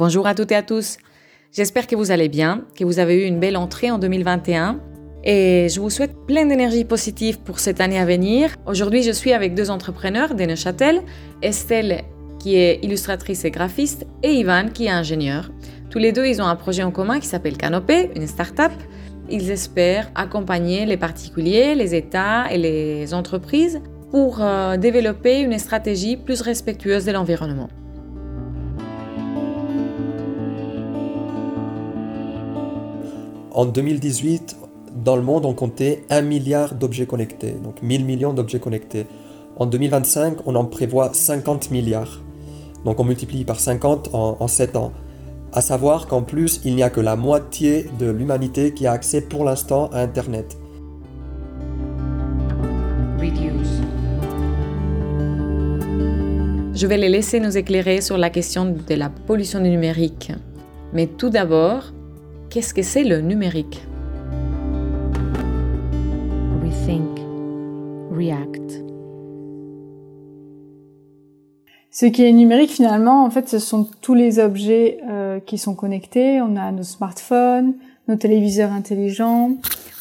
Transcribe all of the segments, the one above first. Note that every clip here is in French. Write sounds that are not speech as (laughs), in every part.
Bonjour à toutes et à tous. J'espère que vous allez bien, que vous avez eu une belle entrée en 2021 et je vous souhaite plein d'énergie positive pour cette année à venir. Aujourd'hui, je suis avec deux entrepreneurs de Neuchâtel, Estelle qui est illustratrice et graphiste et Ivan qui est ingénieur. Tous les deux, ils ont un projet en commun qui s'appelle Canopé, une start-up. Ils espèrent accompagner les particuliers, les États et les entreprises pour euh, développer une stratégie plus respectueuse de l'environnement. En 2018, dans le monde, on comptait 1 milliard d'objets connectés, donc 1000 millions d'objets connectés. En 2025, on en prévoit 50 milliards. Donc on multiplie par 50 en, en 7 ans. À savoir qu'en plus, il n'y a que la moitié de l'humanité qui a accès pour l'instant à Internet. Je vais les laisser nous éclairer sur la question de la pollution du numérique. Mais tout d'abord, qu'est-ce que c'est le numérique? Rethink, react. Ce qui est numérique finalement, en fait, ce sont tous les objets euh, qui sont connectés. On a nos smartphones, nos téléviseurs intelligents,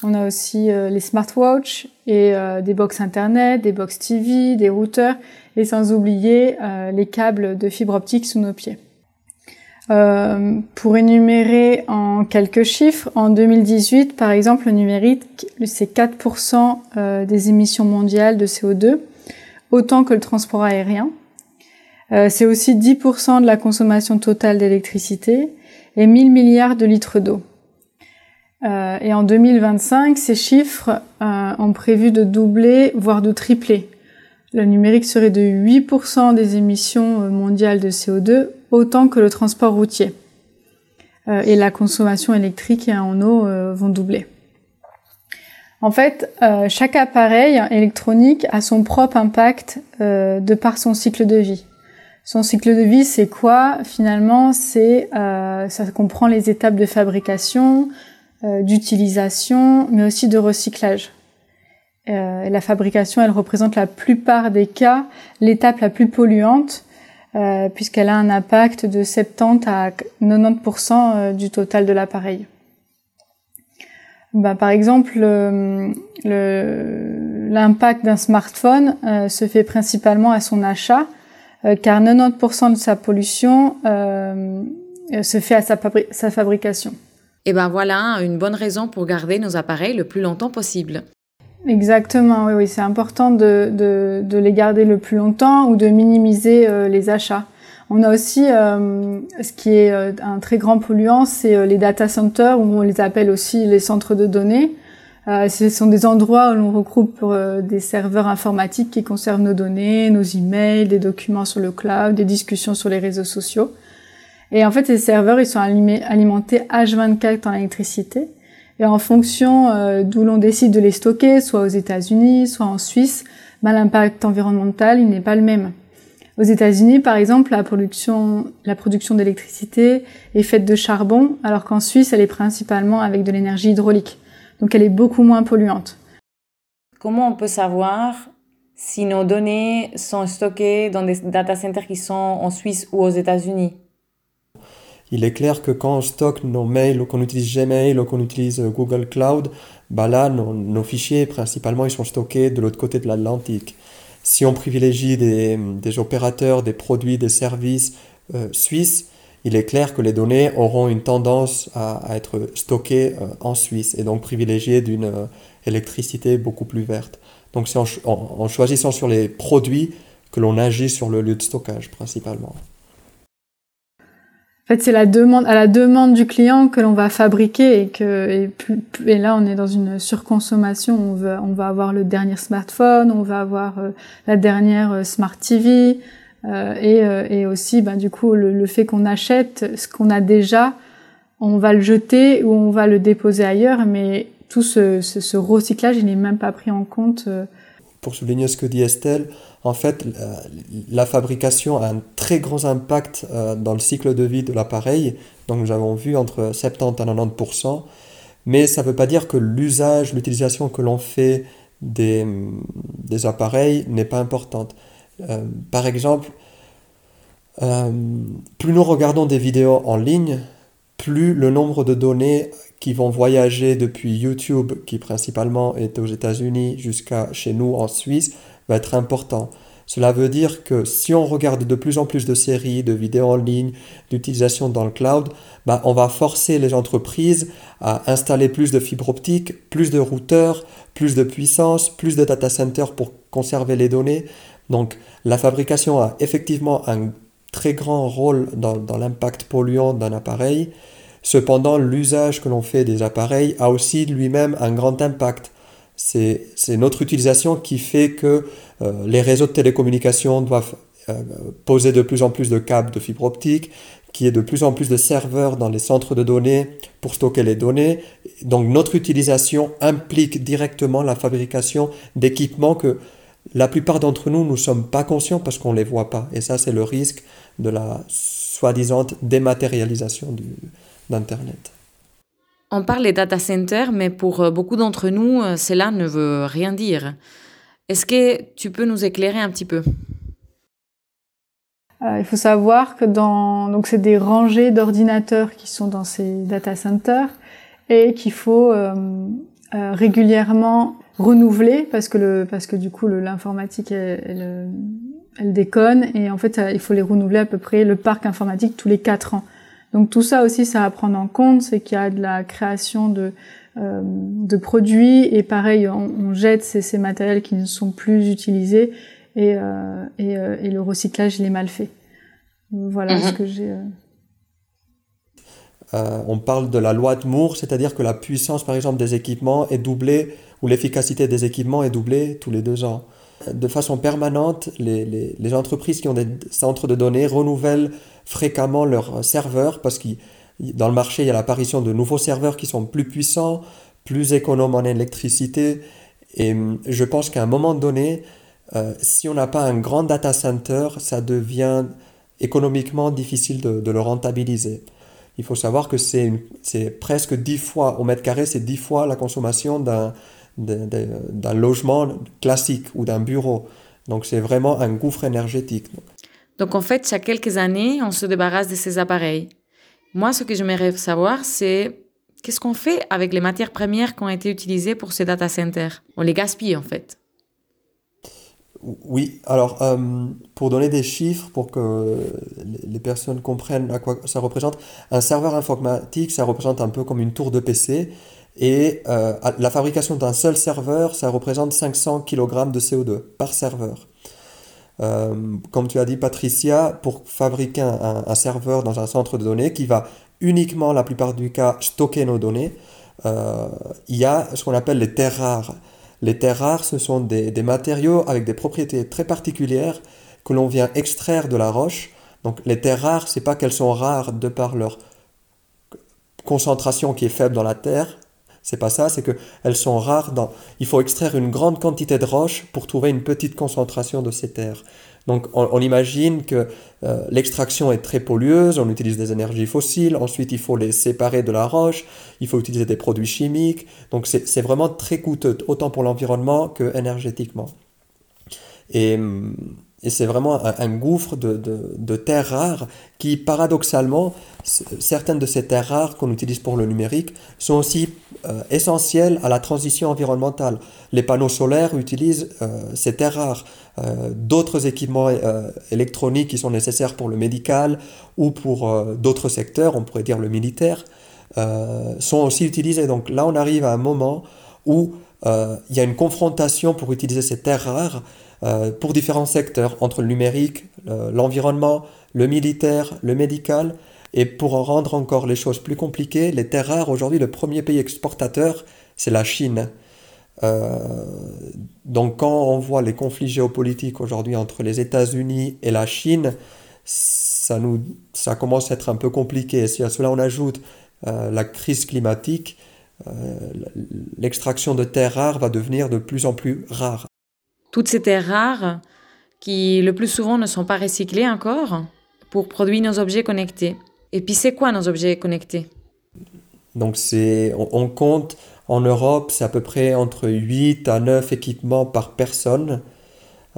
on a aussi euh, les smartwatches et euh, des box internet, des box TV, des routeurs et sans oublier les câbles de fibre optique sous nos pieds. Pour énumérer en quelques chiffres, en 2018, par exemple, le numérique, c'est 4% des émissions mondiales de CO2, autant que le transport aérien. Euh, c'est aussi 10% de la consommation totale d'électricité et 1000 milliards de litres d'eau. Euh, et en 2025, ces chiffres euh, ont prévu de doubler, voire de tripler. Le numérique serait de 8% des émissions mondiales de CO2, autant que le transport routier. et la consommation électrique et en eau vont doubler. En fait, chaque appareil électronique a son propre impact de par son cycle de vie. Son cycle de vie, c'est quoi? Finalement, c'est euh, ça comprend les étapes de fabrication, euh, d'utilisation, mais aussi de recyclage. Euh, la fabrication, elle représente la plupart des cas l'étape la plus polluante, euh, puisqu'elle a un impact de 70 à 90% euh, du total de l'appareil. Ben, par exemple, l'impact d'un smartphone se fait principalement à son achat, car 90% de sa pollution se fait à sa, fabrication. Et ben voilà une bonne raison pour garder nos appareils le plus longtemps possible. Exactement, oui, oui c'est important de, de, de, les garder le plus longtemps ou de minimiser euh, les achats. On a aussi euh, ce qui est un très grand polluant, c'est les data centers, ou on les appelle aussi les centres de données. Euh, ce sont des endroits où l'on regroupe euh, des serveurs informatiques qui conservent nos données, nos emails, des documents sur le cloud, des discussions sur les réseaux sociaux. Et en fait, ces serveurs, ils sont alimentés H24 en électricité. Et en fonction euh, d'où l'on décide de les stocker, soit aux États-Unis, soit en Suisse, ben, l'impact environnemental, il n'est pas le même. Aux États-Unis, par exemple, la production, la production d'électricité est faite de charbon, alors qu'en Suisse, elle est principalement avec de l'énergie hydraulique. Donc elle est beaucoup moins polluante. Comment on peut savoir si nos données sont stockées dans des data centers qui sont en Suisse ou aux États-Unis? Il est clair que quand on stocke nos mails ou qu'on utilise Gmail ou qu'on utilise Google Cloud, bah là, nos, fichiers, principalement, ils sont stockés de l'autre côté de l'Atlantique. Si on privilégie des, opérateurs, des produits, des services euh, suisses, il est clair que les données auront une tendance à, être stockées euh, en Suisse et donc privilégiées d'une euh, électricité beaucoup plus verte. Donc c'est en, choisissant sur les produits que l'on agit sur le lieu de stockage principalement. En fait, c'est la demande, à la demande du client que l'on va fabriquer et que et, là on est dans une surconsommation. On va on va avoir le dernier smartphone, on va avoir euh, la dernière smart TV, euh, et, euh, et, aussi, ben, du coup, le, fait qu'on achète ce qu'on a déjà, on va le jeter ou on va le déposer ailleurs, mais tout ce, ce, recyclage, il n'est même pas pris en compte. Euh. Pour souligner ce que dit Estelle, en fait, la fabrication a un très grand impact dans le cycle de vie de l'appareil. Donc, nous avons vu entre 70 à 90%. Mais ça ne veut pas dire que l'usage, l'utilisation que l'on fait des, des appareils n'est pas importante. Euh, par exemple, Euh, plus nous regardons des vidéos en ligne, plus le nombre de données qui vont voyager depuis YouTube, qui principalement est aux États-Unis, jusqu'à chez nous en Suisse, va être important. Cela veut dire que si on regarde de plus en plus de séries, de vidéos en ligne, d'utilisation dans le cloud, bah on va forcer les entreprises à installer plus de fibres optiques, plus de routeurs, plus de puissance, plus de data centers pour conserver les données. Donc la fabrication a effectivement un très grand rôle dans, dans l'impact polluant d'un appareil. Cependant, l'usage que l'on fait des appareils a aussi lui-même un grand impact. C'est notre utilisation qui fait que euh, les réseaux de télécommunications doivent euh, poser de plus en plus de câbles de fibre optique, qu'il y ait de plus en plus de serveurs dans les centres de données pour stocker les données. Donc notre utilisation implique directement la fabrication d'équipements que la plupart d'entre nous ne sommes pas conscients parce qu'on ne les voit pas. Et ça, c'est le risque de la soi-disant dématérialisation d'Internet. On parle des data centers, mais pour euh, beaucoup d'entre nous, cela ne veut rien dire. Est-ce que tu peux nous éclairer un petit peu? Euh, Il faut savoir que dans donc c'est des rangées d'ordinateurs qui sont dans ces data centers et qu'il faut euh, euh, régulièrement renouveler parce que le parce que du coup l'informatique elle, elle, déconne et en fait il faut les renouveler à peu près le parc informatique tous les quatre ans. Donc tout ça aussi ça à prendre en compte, c'est qu'il y a de la création de euh, de produits et pareil on, jette ces, ces, matériels qui ne sont plus utilisés et, euh, et, euh, et, le recyclage il est mal fait. Voilà mhm. ce que j'ai. on parle de la loi de Moore, c'est-à-dire que la puissance, par exemple, des équipements est doublée, ou l'efficacité des équipements est doublée tous les deux ans. De façon permanente, les, entreprises qui ont des centres de données renouvellent fréquemment leurs serveurs parce qu'ils dans le marché, il y a l'apparition de nouveaux serveurs qui sont plus puissants, plus économes en électricité. Et hum, je pense qu'à un moment donné, euh, si on n'a pas un grand data center, ça devient économiquement difficile de, le rentabiliser. Il faut savoir que c'est presque 10 fois au mètre carré, c'est 10 fois la consommation d'un logement classique ou d'un bureau. Donc c'est vraiment un gouffre énergétique. Donc en fait, chaque quelques années, on se débarrasse de ces appareils. Moi, ce que j'aimerais savoir, c'est qu'est-ce qu'on fait avec les matières premières qui ont été utilisées pour ces data centers? On les gaspille en fait. Oui, alors euh, pour donner des chiffres, pour que les personnes comprennent à quoi ça représente, un serveur informatique, ça représente un peu comme une tour de PC. Et euh, la fabrication d'un seul serveur, ça représente 500 kg de CO2 par serveur. Euh, comme tu as dit, Patricia, pour fabriquer un, serveur dans un centre de données qui va uniquement, la plupart du cas, stocker nos données, euh, il y a ce qu'on appelle les terres rares. Les terres rares, ce sont des, des matériaux avec des propriétés très particulières que l'on vient extraire de la roche. Donc les terres rares, c'est pas qu'elles sont rares de par leur concentration qui est faible dans la terre, c'est pas ça, c'est qu'elles sont rares. Il faut extraire une grande quantité de roches pour trouver une petite concentration de ces terres. Donc on, imagine que euh, l'extraction est très pollueuse, on utilise des énergies fossiles, ensuite il faut les séparer de la roche, il faut utiliser des produits chimiques. Donc c'est vraiment très coûteux, autant pour l'environnement que énergétiquement. Et et c'est vraiment un, gouffre de, terres rares qui, paradoxalement, certaines de ces terres rares qu'on utilise pour le numérique sont aussi euh, essentielles à la transition environnementale. Les panneaux solaires utilisent euh, ces terres rares. Euh, d'autres équipements électroniques qui sont nécessaires pour le médical ou pour d'autres secteurs, on pourrait dire le militaire, sont aussi utilisés. Donc là, on arrive à un moment où il y a une confrontation pour utiliser ces terres rares euh, pour différents secteurs, entre le numérique, l'environnement, le militaire, le médical. Et pour en rendre encore les choses plus compliquées, les terres rares, aujourd'hui, le premier pays exportateur, c'est la Chine. Euh, donc quand on voit les conflits géopolitiques aujourd'hui entre les États-Unis et la Chine, ça, nous, ça commence à être un peu compliqué. Si à cela on ajoute euh, la crise climatique, l'extraction de terres rares va devenir de plus en plus rare toutes ces terres rares qui le plus souvent ne sont pas recyclées encore pour produire nos objets connectés. Et puis c'est quoi nos objets connectés? Donc c'est on, compte en Europe, c'est à peu près entre 8 à 9 équipements par personne.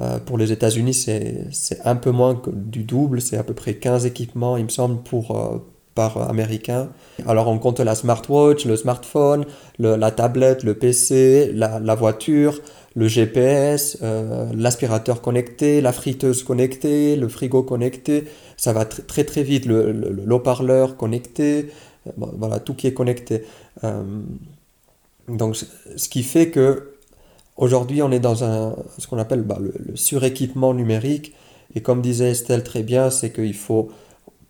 Euh, pour les États-Unis, c'est un peu moins que du double, c'est à peu près 15 équipements, il me semble, pour, euh, par américain. Alors on compte la smartwatch, le smartphone, la tablette, le PC, la, voiture, le GPS, euh, l'aspirateur connecté, la friteuse connectée, le frigo connecté. Ça va très très vite, le, le, haut-parleur connecté, voilà, tout qui est connecté. donc ce qui fait que Aujourd'hui, on est dans un, ce qu'on appelle bah, le, suréquipement numérique. Et comme disait Estelle très bien, c'est qu'il faut,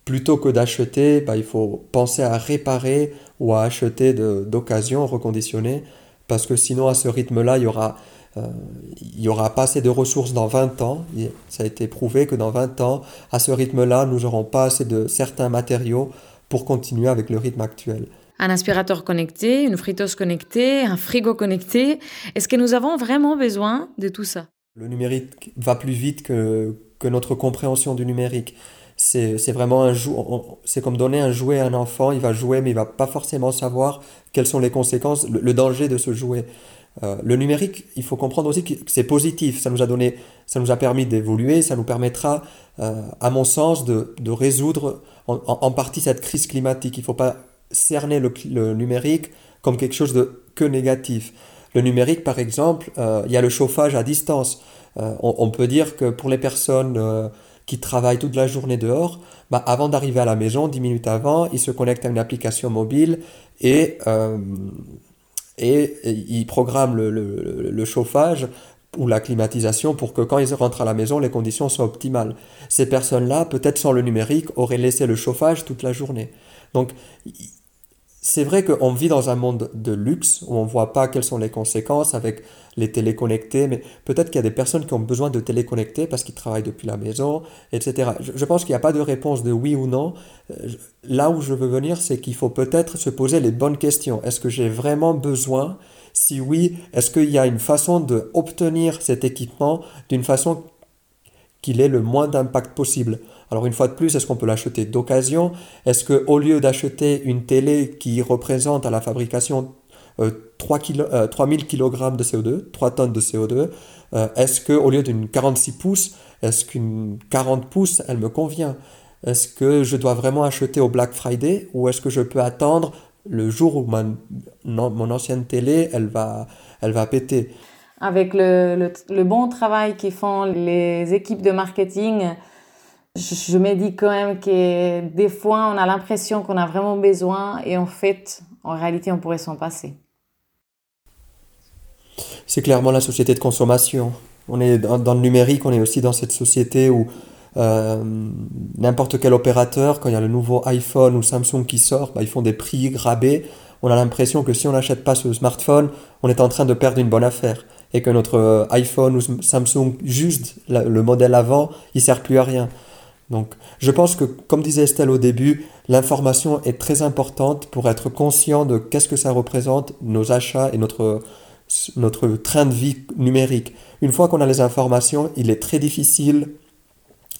plutôt que d'acheter, bah, il faut penser à réparer ou à acheter d'occasion, reconditionner. Parce que sinon, à ce rythme-là, il y aura, euh, il y aura pas assez de ressources dans 20 ans. Ça a été prouvé que dans 20 ans, à ce rythme-là, nous n'aurons pas assez de certains matériaux pour continuer avec le rythme actuel un aspirateur connecté, une friteuse connectée, un frigo connecté. Est-ce que nous avons vraiment besoin de tout ça? Le numérique va plus vite que, que notre compréhension du numérique. C'est vraiment un c'est comme donner un jouet à un enfant, il va jouer mais il va pas forcément savoir quelles sont les conséquences, le, danger de ce jouet. Euh, le numérique, il faut comprendre aussi que c'est positif, ça nous a donné, ça nous a permis d'évoluer, ça nous permettra, euh, à mon sens, de, résoudre en, partie cette crise climatique. Il ne faut pas cerner le, numérique comme quelque chose de que négatif. Le numérique, par exemple, euh, il y a le chauffage à distance. On, peut dire que pour les personnes qui travaillent toute la journée dehors, bah, avant d'arriver à la maison, 10 minutes avant, ils se connectent à une application mobile et, et, ils programment le, le, le, chauffage ou la climatisation pour que quand ils rentrent à la maison, les conditions soient optimales. Ces personnes-là, peut-être sans le numérique, auraient laissé le chauffage toute la journée. Donc, c'est vrai qu'on vit dans un monde de luxe où on ne voit pas quelles sont les conséquences avec les téléconnectés, mais peut-être qu'il y a des personnes qui ont besoin de téléconnecter parce qu'ils travaillent depuis la maison, etc. Je, pense qu'il n'y a pas de réponse de oui ou non. Euh, là où je veux venir, c'est qu'il faut peut-être se poser les bonnes questions. Est-ce que j'ai vraiment besoin? Si oui, est-ce qu'il y a une façon d'obtenir cet équipement d'une façon qu'il ait le moins d'impact possible? Alors une fois de plus, est-ce qu'on peut l'acheter d'occasion? Est-ce qu'au lieu d'acheter une télé qui représente à la fabrication 3 3000 kg de CO2, 3 tonnes de CO2, euh, est-ce qu'au lieu d'une 46 pouces, est-ce qu'une 40 pouces, elle me convient? Est-ce que je dois vraiment acheter au Black Friday ou est-ce que je peux attendre le jour où mon ancienne télé, elle va, elle péter? Avec le, le bon travail qu'ils font les équipes de marketing, je me dis quand même que des fois, on a l'impression qu'on a vraiment besoin et en fait, en réalité, on pourrait s'en passer. C'est clairement la société de consommation. On est dans, le numérique, on est aussi dans cette société où euh, n'importe quel opérateur, quand il y a le nouveau iPhone ou Samsung qui sort, bah, ils font des prix grabés. On a l'impression que si on n'achète pas ce smartphone, on est en train de perdre une bonne affaire. Et que notre euh, iPhone ou Samsung, juste le modèle avant, il sert plus à rien. Donc, je pense que, comme disait Estelle au début, l'information est très importante pour être conscient de qu'est-ce que ça représente, nos achats et notre, train de vie numérique. Une fois qu'on a les informations, il est très difficile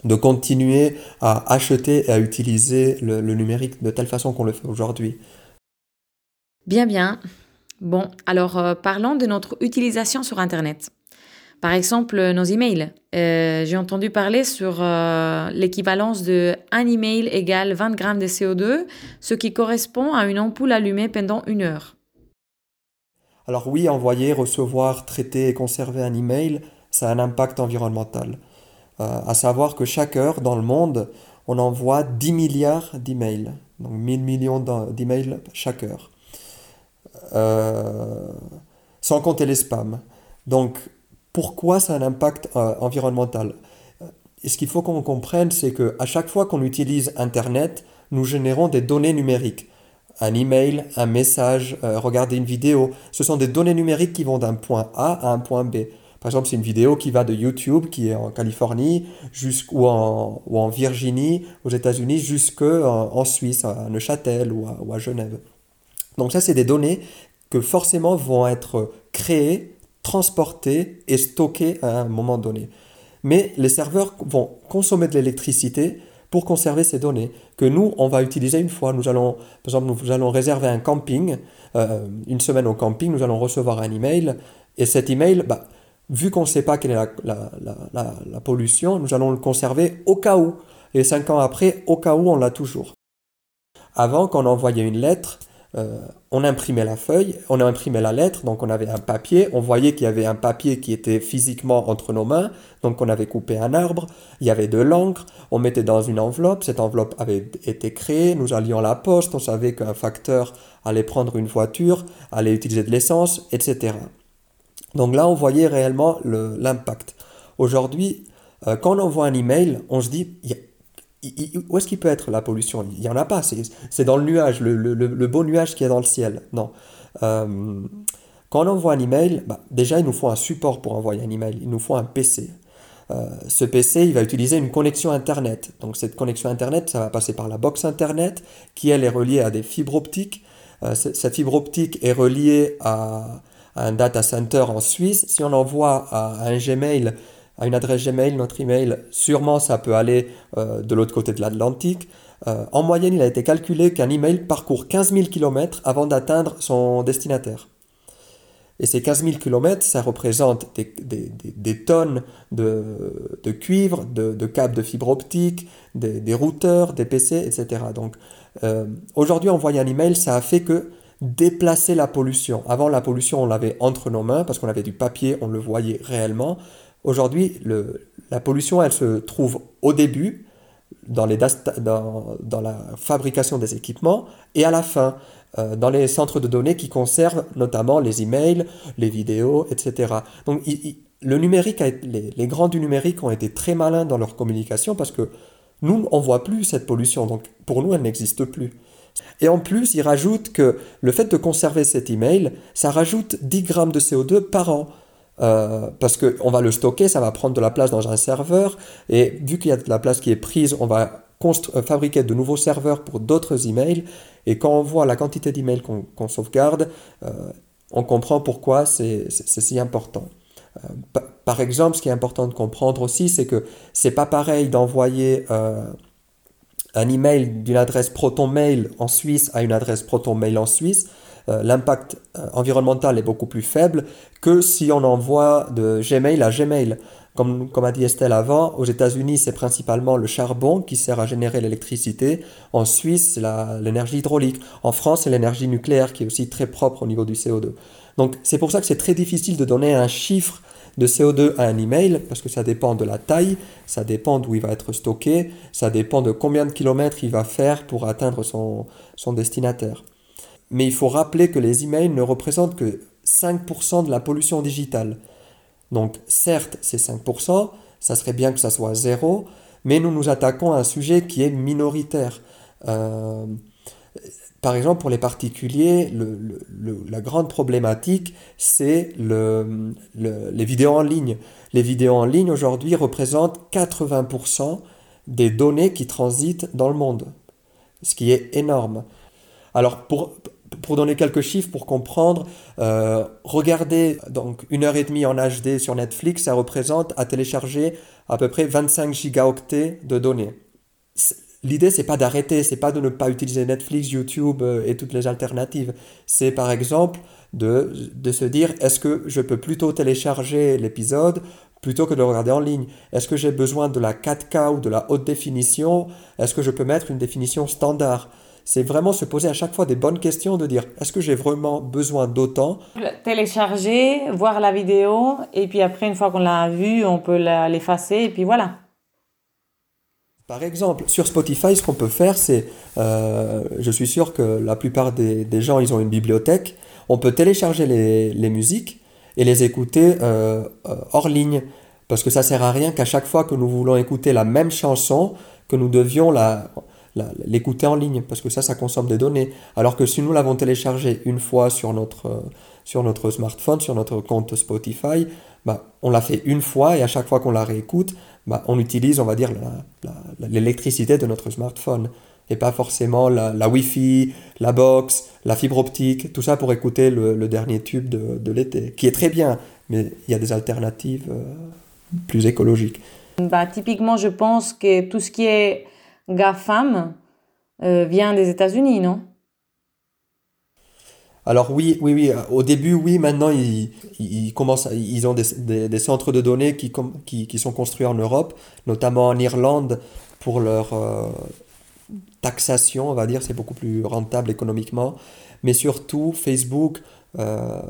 de continuer à acheter et à utiliser le, le numérique de telle façon qu'on le fait aujourd'hui. Bien, bien. Bon, alors euh, parlons de notre utilisation sur Internet. Par exemple, nos emails. Euh, j'ai entendu parler sur euh, l'équivalence de un email égale 20 grammes de CO2, ce qui correspond à une ampoule allumée pendant une heure. Alors oui, envoyer, recevoir, traiter et conserver un email, ça a un impact environnemental. Euh, à savoir que chaque heure dans le monde, on envoie 10 milliards d'emails. Donc 1000 millions d'emails chaque heure. sans compter les spams. Donc pourquoi ça a un impact euh, environnemental Et ce qu'il faut qu'on comprenne, c'est qu'à chaque fois qu'on utilise Internet, nous générons des données numériques. Un email, un message, euh, regarder une vidéo, ce sont des données numériques qui vont d'un point A à un point B. Par exemple, c'est une vidéo qui va de YouTube, qui est en Californie, ou en, ou en Virginie, aux États-Unis, jusqu'en en Suisse, à Neuchâtel ou à, ou à Genève. Donc ça, c'est des données que forcément vont être créées transporter et stocker à un moment donné. Mais les serveurs vont consommer de l'électricité pour conserver ces données que nous, on va utiliser une fois. Nous allons, par exemple, nous allons réserver un camping, euh, une semaine au camping, nous allons recevoir un email, et cet email, bah, vu qu'on ne sait pas quelle est la, pollution, nous allons le conserver au cas où. Et cinq ans après, au cas où, on l'a toujours. Avant, quand on envoyait une lettre, euh, on imprimait la feuille, on imprimait la lettre, donc on avait un papier, on voyait qu'il y avait un papier qui était physiquement entre nos mains, donc on avait coupé un arbre, il y avait de l'encre, on mettait dans une enveloppe, cette enveloppe avait été créée, nous allions à la poste, on savait qu'un facteur allait prendre une voiture, allait utiliser de l'essence, etc. Donc là, on voyait réellement l'impact. Aujourd'hui, euh, quand on envoie un email, on se dit, où est-ce qu'il peut être la pollution? Il n'y en a pas, c'est dans le nuage, le, beau nuage qui est dans le ciel. Non. Euh, quand on envoie un email, bah, déjà, il nous faut un support pour envoyer un email, il nous faut un PC. Euh, ce PC, il va utiliser une connexion Internet. Donc cette connexion Internet, ça va passer par la box Internet, qui elle est reliée à des fibres optiques. cette fibre optique est reliée à, un data center en Suisse, si on envoie un Gmail, à une adresse Gmail, notre email, sûrement ça peut aller euh, de l'autre côté de l'Atlantique. Euh, en moyenne, il a été calculé qu'un email parcourt 15 000 km avant d'atteindre son destinataire. Et ces 15 000 km, ça représente des, tonnes de, cuivre, de, câbles de fibre optique, des, routeurs, des PC, etc. Donc euh, aujourd'hui, envoyer un email, ça a fait que déplacer la pollution. Avant, la pollution, on l'avait entre nos mains parce qu'on avait du papier, on le voyait réellement. Aujourd'hui, la pollution, elle se trouve au début, dans, la fabrication des équipements, et à la fin, euh, dans les centres de données qui conservent notamment les emails, les vidéos, etc. Donc, le numérique, les, grands du numérique ont été très malins dans leur communication parce que nous, on voit plus cette pollution. Donc, pour nous, elle n'existe plus. Et en plus, il rajoute que le fait de conserver cet email, ça rajoute 10 grammes de CO2 par an. Euh, parce qu'on va le stocker, ça va prendre de la place dans un serveur, et vu qu'il y a de la place qui est prise, on va euh, fabriquer de nouveaux serveurs pour d'autres emails, et quand on voit la quantité d'emails qu'on sauvegarde, euh, on comprend pourquoi c'est si important. par exemple, ce qui est important de comprendre aussi, c'est que c'est pas pareil d'envoyer un email d'une adresse ProtonMail en Suisse à une adresse ProtonMail en Suisse, l'impact euh, environnemental est beaucoup plus faible que si on envoie de Gmail à Gmail. Comme, a dit Estelle avant, aux États-Unis, c'est principalement le charbon qui sert à générer l'électricité. En Suisse, c'est l'énergie hydraulique. En France, c'est l'énergie nucléaire qui est aussi très propre au niveau du CO2. Donc, c'est pour ça que c'est très difficile de donner un chiffre de CO2 à un email, parce que ça dépend de la taille, ça dépend d'où il va être stocké, ça dépend de combien de kilomètres il va faire pour atteindre son destinataire. Mais il faut rappeler que les emails ne représentent que 5% de la pollution digitale. Donc certes, c'est 5%, ça serait bien que ça soit zéro, mais nous nous attaquons à un sujet qui est minoritaire. Euh, par exemple, pour les particuliers, la grande problématique, c'est les vidéos en ligne. Les vidéos en ligne aujourd'hui représentent 80% des données qui transitent dans le monde, ce qui est énorme. Alors, pour, donner quelques chiffres, pour comprendre, euh, regardez donc une heure et demie en HD sur Netflix, ça représente à télécharger à peu près 25 gigaoctets de données. L'idée c'est pas d'arrêter, c'est pas de ne pas utiliser Netflix, YouTube euh, et toutes les alternatives. C'est par exemple de, de se dire est-ce que je peux plutôt télécharger l'épisode plutôt que de le regarder en ligne? Est-ce que j'ai besoin de la 4K ou de la haute définition? Est-ce que je peux mettre une définition standard? C'est vraiment se poser à chaque fois des bonnes questions de dire est-ce que j'ai vraiment besoin d'autant? Télécharger, voir la vidéo et puis après une fois qu'on l'a vue, on peut l'effacer et puis voilà. Par exemple, sur Spotify, ce qu'on peut faire, c'est, euh, je suis sûr que la plupart des, gens, ils ont une bibliothèque. On peut télécharger les, musiques et les écouter euh, euh, hors ligne. Parce que ça sert à rien qu'à chaque fois que nous voulons écouter la même chanson, que nous devions l'écouter en ligne. Parce que ça, ça consomme des données. Alors que si nous l'avons téléchargé une fois sur notre, sur notre smartphone, sur notre compte Spotify, bah, on l'a fait une fois et à chaque fois qu'on la réécoute, bah, on utilise, on va dire, l'électricité de notre smartphone et pas forcément la, Wi-Fi, la box, la fibre optique, tout ça pour écouter le, dernier tube de, l'été, qui est très bien, mais il y a des alternatives euh, plus écologiques. Bah, typiquement, je pense que tout ce qui est GAFAM euh, vient des États-Unis, non? Alors oui, oui, oui. Au début, oui. Maintenant, ils, ils commencent, ils ont des, des, centres de données qui, qui, sont construits en Europe, notamment en Irlande, pour leur euh, taxation, on va dire. C'est beaucoup plus rentable économiquement. Mais surtout, Facebook, euh,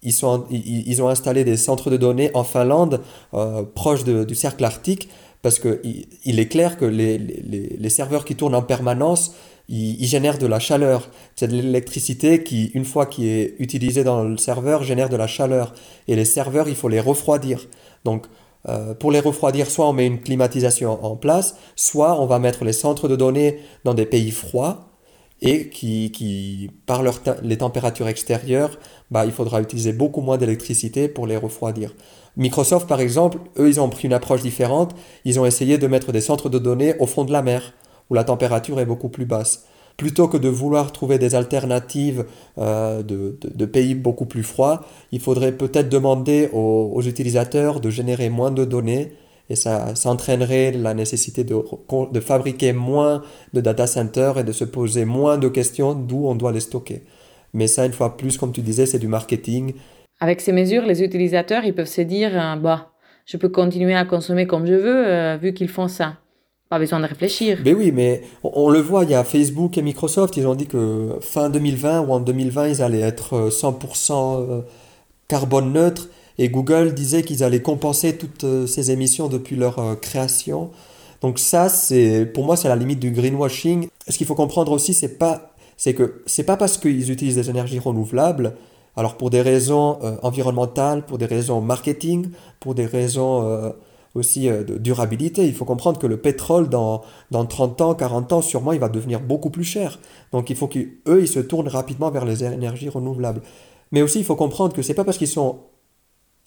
ils, sont, ils, ont installé des centres de données en Finlande, euh, proche du cercle arctique, parce qu'il il est clair que les, serveurs qui tournent en permanence il, génère de la chaleur. C'est de l'électricité qui, une fois qui est utilisée dans le serveur, génère de la chaleur. Et les serveurs, il faut les refroidir. Donc, euh, pour les refroidir, soit on met une climatisation en place, soit on va mettre les centres de données dans des pays froids et qui, par leur les températures extérieures, bah, il faudra utiliser beaucoup moins d'électricité pour les refroidir. Microsoft, par exemple, eux, ils ont pris une approche différente. Ils ont essayé de mettre des centres de données au fond de la mer où la température est beaucoup plus basse. Plutôt que de vouloir trouver des alternatives euh, de, de, pays beaucoup plus froids, il faudrait peut-être demander aux, utilisateurs de générer moins de données et ça, ça entraînerait la nécessité de, de fabriquer moins de data centers et de se poser moins de questions d'où on doit les stocker. Mais ça, une fois plus, comme tu disais, c'est du marketing. Avec ces mesures, les utilisateurs, ils peuvent se dire, euh, bah, je peux continuer à consommer comme je veux, euh, vu qu'ils font ça. Pas besoin de réfléchir. Mais oui, mais on, le voit, il y a Facebook et Microsoft, ils ont dit que fin 2020 ou en 2020, ils allaient être 100% euh, euh, carbone neutre. Et Google disait qu'ils allaient compenser toutes euh, ces émissions depuis leur création. Donc ça, c'est pour moi, c'est la limite du greenwashing. Ce qu'il faut comprendre aussi, c'est pas, c'est que c'est pas parce qu'ils utilisent des énergies renouvelables. Alors pour des raisons environnementales, pour des raisons marketing, pour des raisons aussi euh, de durabilité. Il faut comprendre que le pétrole, dans, dans 30 ans, 40 ans, sûrement, il va devenir beaucoup plus cher. Donc il faut qu'eux, ils se tournent rapidement vers les énergies renouvelables. Mais aussi, il faut comprendre que c'est pas parce qu'ils sont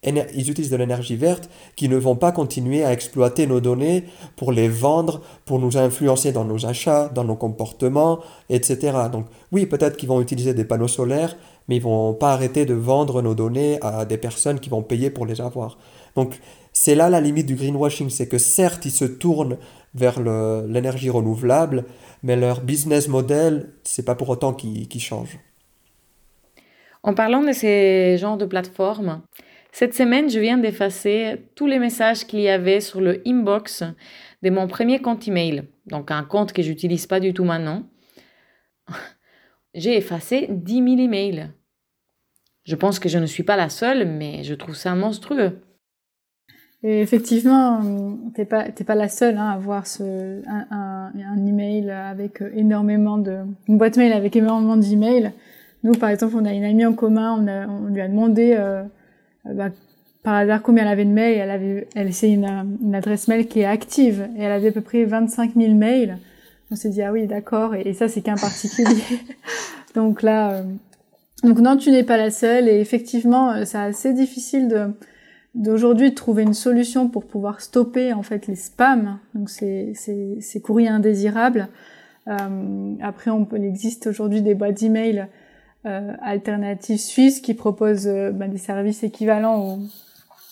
ils utilisent de l'énergie verte qu'ils ne vont pas continuer à exploiter nos données pour les vendre, pour nous influencer dans nos achats, dans nos comportements, etc. Donc oui, peut-être qu'ils vont utiliser des panneaux solaires, mais ils vont pas arrêter de vendre nos données à des personnes qui vont payer pour les avoir. Donc c'est là la limite du greenwashing, c'est que certes, ils se tournent vers l'énergie renouvelable, mais leur business model, c'est pas pour autant qu'ils changent. En parlant de ces genres de plateformes, cette semaine, je viens d'effacer tous les messages qu'il y avait sur le inbox de mon premier compte email, donc un compte que j'utilise pas du tout maintenant. (laughs) J'ai effacé 10 000 emails. Je pense que je ne suis pas la seule, mais je trouve ça monstrueux. Effectivement, t'es pas pas la seule hein, à avoir ce un, un, un, email avec énormément de une boîte mail avec énormément d'emails. Nous, par exemple, on a une amie en commun, on, a, on lui a demandé euh, bah, par hasard combien elle avait de mails. Elle avait elle c'est une, une adresse mail qui est active et elle avait à peu près 25 000 mails. On s'est dit ah oui d'accord et, ça c'est qu'un particulier. (laughs) donc là euh, donc non tu n'es pas la seule et effectivement euh, c'est assez difficile de d'aujourd'hui de trouver une solution pour pouvoir stopper en fait les spams, donc ces, ces, ces courriers indésirables. Euh, après, on, il existe aujourd'hui des boîtes d'email euh, alternatives suisses qui proposent euh, bah, des services équivalents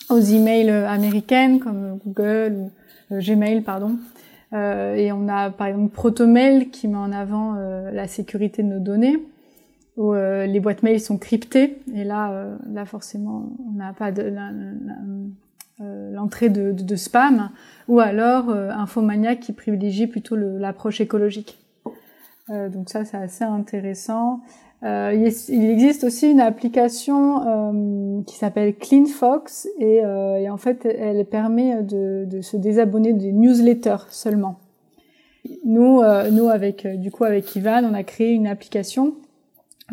aux, aux emails américaines comme Google ou euh, Gmail, pardon. Euh, et on a par exemple Protomail qui met en avant la sécurité de nos données où euh, les boîtes mail sont cryptées et là, euh, là forcément, on n'a pas euh, l'entrée de, spam, ou alors Infomania qui privilégie plutôt l'approche écologique. donc ça, c'est assez intéressant. Il existe aussi une application qui s'appelle CleanFox et, et, en fait, elle permet de, se désabonner des newsletters seulement. Nous, nous avec du coup avec Ivan, on a créé une application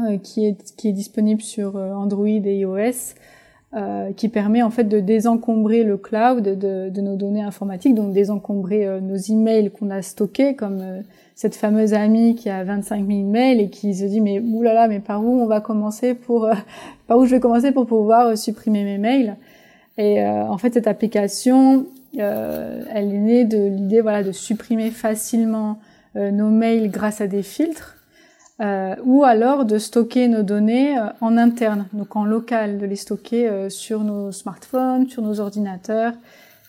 euh, qui, est, qui est disponible sur euh, Android et iOS, euh, qui permet en fait de désencombrer le cloud de, de nos données informatiques, donc désencombrer euh, nos emails qu'on a stockés, comme cette fameuse amie qui a 25 000 mails et qui se dit mais oulala mais par où on va commencer pour (laughs) par où je vais commencer pour pouvoir supprimer mes mails? Et en fait cette application elle est née de l'idée voilà de supprimer facilement nos mails grâce à des filtres euh, ou alors de stocker nos données euh, en interne, donc en local, de les stocker euh, sur nos smartphones, sur nos ordinateurs,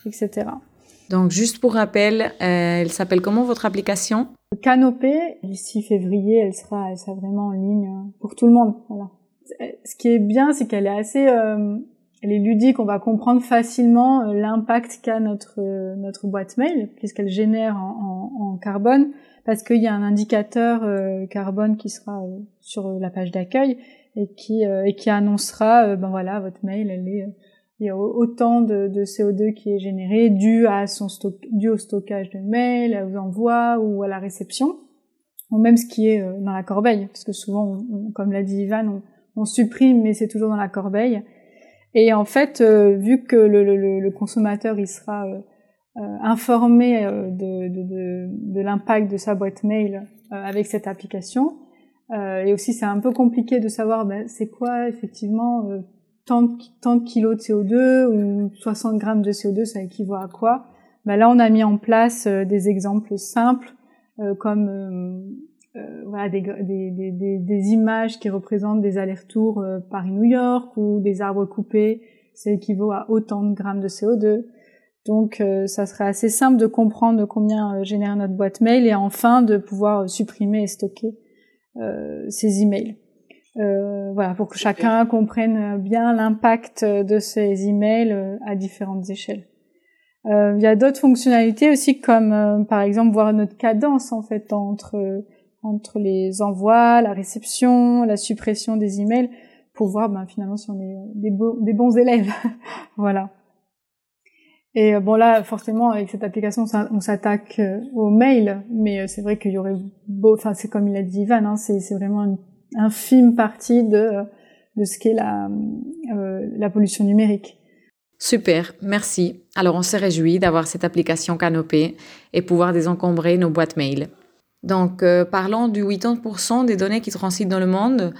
etc. Donc juste pour rappel, elle s'appelle comment votre application? Canopée, 6 février, elle sera, elle sera vraiment en ligne pour tout le monde. Voilà. ce qui est bien, c'est qu'elle est assez, euh, elle est ludique. On va comprendre facilement euh, l'impact qu'a notre euh, notre boîte mail, qu'est-ce qu'elle génère en, en, en, carbone, parce qu'il y a un indicateur carbone qui sera sur la page d'accueil et qui et qui annoncera, ben voilà, votre mail, elle est il y a autant de, de, CO2 qui est généré dû à son stock, dû au stockage de mails, aux envois ou à la réception, ou même ce qui est dans la corbeille, parce que souvent, comme l'a dit Ivan, on, supprime, mais c'est toujours dans la corbeille. Et en fait, euh, vu que le, le, le, consommateur il sera euh, euh informé euh, de, de, de, l'impact de sa boîte mail avec cette application, et aussi c'est un peu compliqué de savoir ben, c'est quoi effectivement tant de, tant de kilos de CO2 ou 60 grammes de CO2, ça équivaut à quoi? Ben Là, on a mis en place des exemples simples comme euh, voilà, des, des, des, des, images qui représentent des allers-retours euh, Paris-New York ou des arbres coupés, ça équivaut à autant de grammes de CO2. Donc euh, ça serait assez simple de comprendre combien génère notre boîte mail et enfin de pouvoir supprimer et stocker ces emails. voilà, pour que chacun comprenne bien l'impact de ces emails à différentes échelles. Il y a d'autres fonctionnalités aussi comme par exemple voir notre cadence en fait entre entre les envois, la réception, la suppression des emails, pour voir ben, finalement si on est des, des bons élèves. (laughs) voilà. Et euh, bon là, forcément, avec cette application, on s'attaque euh, aux mails, mais euh, c'est vrai qu'il y aurait beau, enfin c'est comme il a dit Ivan, hein, c'est vraiment une infime partie de de ce qu'est la la pollution numérique. Super, merci. Alors on s'est réjouit d'avoir cette application Canopée et pouvoir désencombrer nos boîtes mail. Donc, parlons du 80% des données qui transitent dans le monde.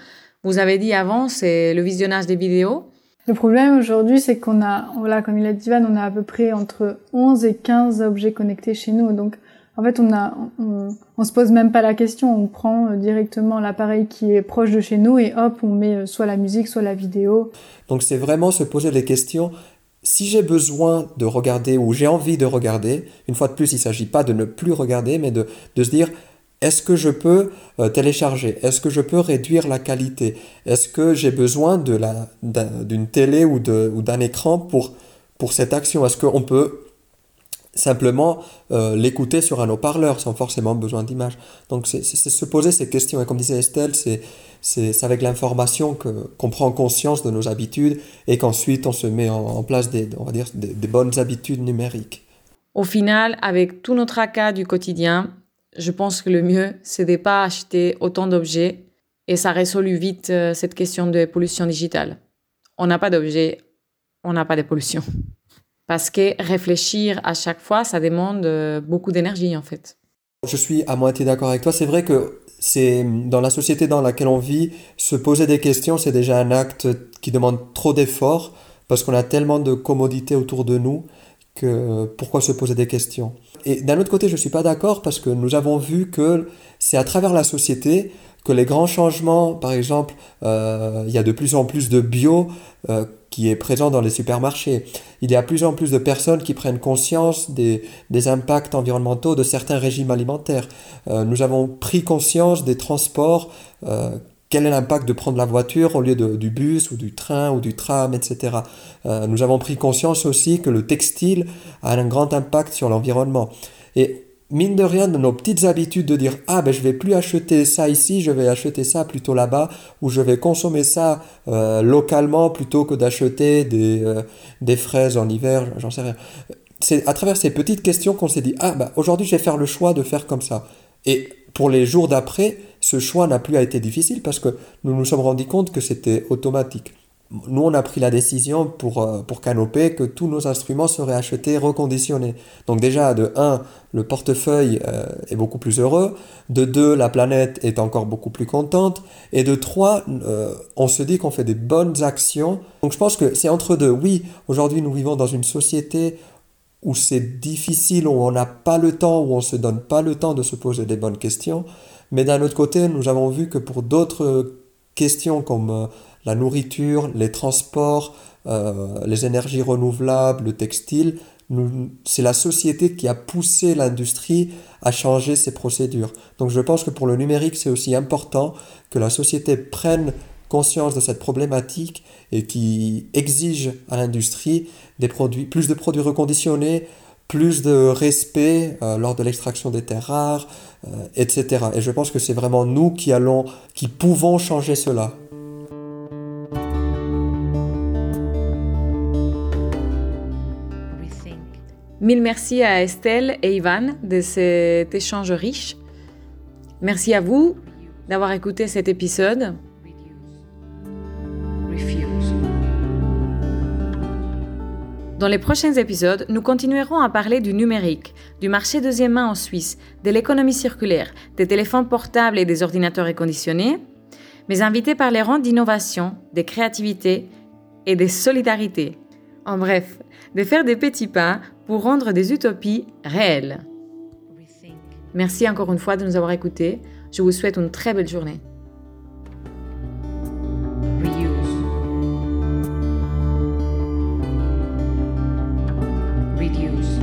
Vous avez dit avant, c'est le visionnage des vidéos. Le problème aujourd'hui, c'est qu'on a, voilà, comme il a dit Van, on a à peu près entre 11 et 15 objets connectés chez nous. Donc, en fait, on a, on, se pose même pas la question. On prend euh, directement l'appareil qui est proche de chez nous et hop, on met euh, soit la musique, soit la vidéo. Donc, c'est vraiment se poser des questions si j'ai besoin de regarder ou j'ai envie de regarder, une fois de plus, il ne s'agit pas de ne plus regarder, mais de, de se dire, est-ce que je peux euh, télécharger? Est-ce que je peux réduire la qualité? Est-ce que j'ai besoin de la, d'une télé ou, de, ou d'un écran pour, pour cette action? Est-ce qu'on peut simplement euh, l'écouter sur un haut-parleur sans forcément besoin d'image? Donc c'est, se poser ces questions. Et comme disait Estelle, c'est, c'est, avec l'information que, qu'on prend conscience de nos habitudes et qu'ensuite on se met en, place des, on va dire, des, bonnes habitudes numériques. Au final, avec tout notre tracas du quotidien, je pense que le mieux, c'est de pas acheter autant d'objets et ça résout vite euh, cette question de pollution digitale. On n'a pas d'objets, on n'a pas de pollution. Parce que réfléchir à chaque fois, ça demande euh, beaucoup d'énergie en fait. Je suis à moitié d'accord avec toi. C'est vrai que c'est dans la société dans laquelle on vit, se poser des questions, c'est déjà un acte qui demande trop d'efforts parce qu'on a tellement de commodités autour de nous que pourquoi se poser des questions Et d'un autre côté, je ne suis pas d'accord parce que nous avons vu que c'est à travers la société que les grands changements, par exemple, euh, il y a de plus en plus de bio euh, qui est présent dans les supermarchés. Il y a de plus en plus de personnes qui prennent conscience des, des impacts environnementaux de certains régimes alimentaires. Euh, nous avons pris conscience des transports quel est l'impact de prendre la voiture au lieu de, du bus ou du train ou du tram, etc. Euh, nous avons pris conscience aussi que le textile a un grand impact sur l'environnement. Et mine de rien, de nos petites habitudes de dire ah ben je vais plus acheter ça ici, je vais acheter ça plutôt là-bas, ou je vais consommer ça euh, localement plutôt que d'acheter des, euh, des fraises en hiver, j'en sais rien. C'est à travers ces petites questions qu'on s'est dit ah ben aujourd'hui je vais faire le choix de faire comme ça. Et pour les jours d'après, ce choix n'a plus été difficile parce que nous nous sommes rendus compte que c'était automatique. Nous, on a pris la décision pour, euh, pour Canopé que tous nos instruments seraient achetés reconditionnés. Donc déjà, de 1, le portefeuille euh, est beaucoup plus heureux. De 2, la planète est encore beaucoup plus contente. Et de 3, euh, on se dit qu'on fait des bonnes actions. Donc je pense que c'est entre deux. Oui, aujourd'hui, nous vivons dans une société où c'est difficile, où on n'a pas le temps, où on ne se donne pas le temps de se poser des bonnes questions. Mais d'un autre côté, nous avons vu que pour d'autres questions comme euh, la nourriture, les transports, euh, les énergies renouvelables, le textile, c'est la société qui a poussé l'industrie à changer ses procédures. Donc je pense que pour le numérique, c'est aussi important que la société prenne conscience de cette problématique et qui exige à l'industrie des produits, plus de produits reconditionnés, plus de respect euh, lors de l'extraction des terres rares, euh, etc. Et je pense que c'est vraiment nous qui allons, qui pouvons changer cela. Mille merci à Estelle et Ivan de cet échange riche. Merci à vous d'avoir écouté cet épisode. Dans les prochains épisodes, nous continuerons à parler du numérique, du marché deuxième main en Suisse, de l'économie circulaire, des téléphones portables et des ordinateurs reconditionnés. Mes invités parleront d'innovation, de créativité et de solidarité. En bref, de faire des petits pas pour rendre des utopies réelles. Merci encore une fois de nous avoir écoutés. Je vous souhaite une très belle journée. Rethink.